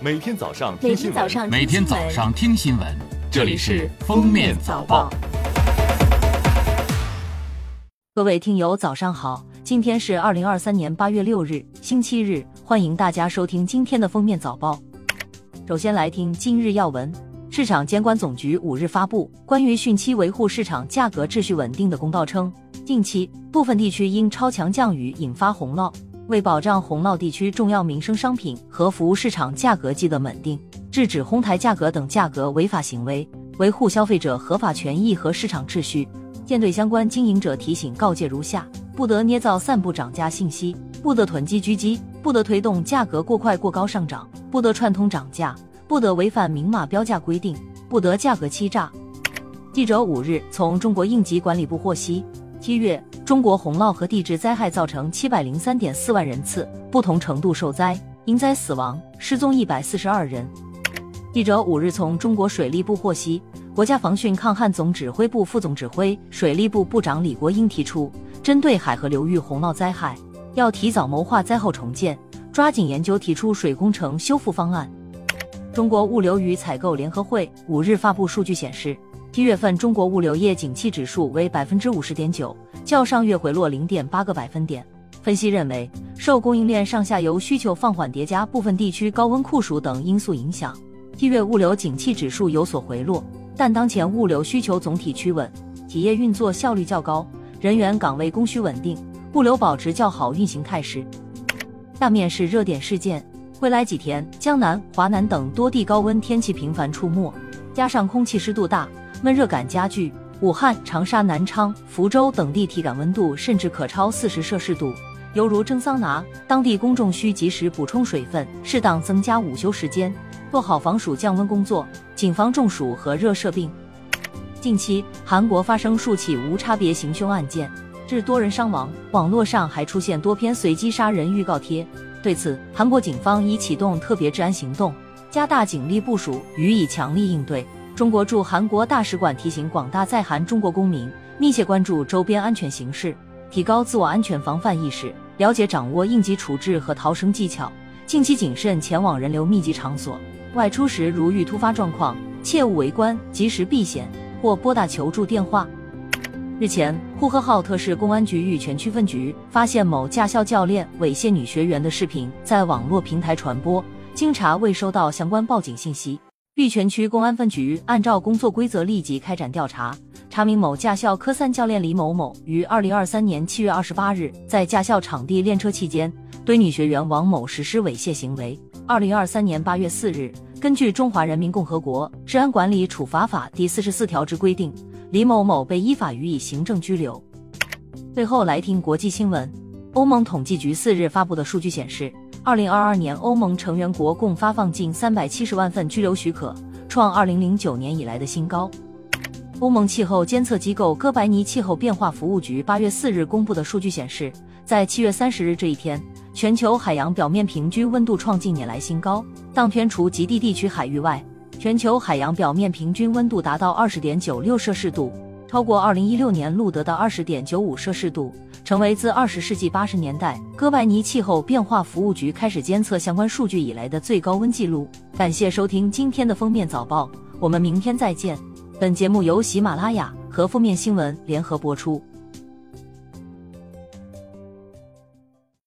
每天早上每听新闻，天早上每天早上听新闻，这里是《封面早报》。各位听友，早上好！今天是二零二三年八月六日，星期日，欢迎大家收听今天的封面早报。首先来听今日要闻。市场监管总局五日发布关于汛期维护市场价格秩序稳定的公告称，近期部分地区因超强降雨引发洪涝，为保障洪涝地区重要民生商品和服务市场价格记得稳定，制止哄抬价格等价格违法行为，维护消费者合法权益和市场秩序。现对相关经营者提醒告诫如下：不得捏造散布涨价信息，不得囤积居积，不得推动价格过快过高上涨，不得串通涨价，不得违反明码标价规定，不得价格欺诈。记者五日从中国应急管理部获悉，七月中国洪涝和地质灾害造成七百零三点四万人次不同程度受灾，因灾死亡、失踪一百四十二人。记者五日从中国水利部获悉，国家防汛抗旱总指挥部副总指挥、水利部部长李国英提出，针对海河流域洪涝灾害，要提早谋划灾后重建，抓紧研究提出水工程修复方案。中国物流与采购联合会五日发布数据显示，一月份中国物流业景气指数为百分之五十点九，较上月回落零点八个百分点。分析认为，受供应链上下游需求放缓叠加部分地区高温酷暑等因素影响，七月物流景气指数有所回落，但当前物流需求总体趋稳，企业运作效率较高，人员岗位供需稳定，物流保持较好运行态势。下面是热点事件。未来几天，江南、华南等多地高温天气频繁出没，加上空气湿度大，闷热感加剧。武汉、长沙、南昌、福州等地体感温度甚至可超四十摄氏度，犹如蒸桑拿。当地公众需及时补充水分，适当增加午休时间，做好防暑降温工作，谨防中暑和热射病。近期，韩国发生数起无差别行凶案件，致多人伤亡，网络上还出现多篇随机杀人预告贴。对此，韩国警方已启动特别治安行动，加大警力部署，予以强力应对。中国驻韩国大使馆提醒广大在韩中国公民，密切关注周边安全形势，提高自我安全防范意识，了解掌握应急处置和逃生技巧，近期谨慎前往人流密集场所。外出时如遇突发状况，切勿围观，及时避险或拨打求助电话。日前，呼和浩特市公安局玉泉区分局发现某驾校教练猥亵女学员的视频在网络平台传播，经查未收到相关报警信息。玉泉区公安分局按照工作规则立即开展调查，查明某驾校科三教练李某某于二零二三年七月二十八日在驾校场地练车期间，对女学员王某实施猥亵行为。二零二三年八月四日，根据《中华人民共和国治安管理处罚法》第四十四条之规定，李某某被依法予以行政拘留。最后来听国际新闻，欧盟统计局四日发布的数据显示。二零二二年，欧盟成员国共发放近三百七十万份居留许可，创二零零九年以来的新高。欧盟气候监测机构哥白尼气候变化服务局八月四日公布的数据显示，在七月三十日这一天，全球海洋表面平均温度创近年来新高。当天，除极地地区海域外，全球海洋表面平均温度达到二十点九六摄氏度，超过二零一六年录得的二十点九五摄氏度。成为自二十世纪八十年代哥白尼气候变化服务局开始监测相关数据以来的最高温记录。感谢收听今天的封面早报，我们明天再见。本节目由喜马拉雅和封面新闻联合播出。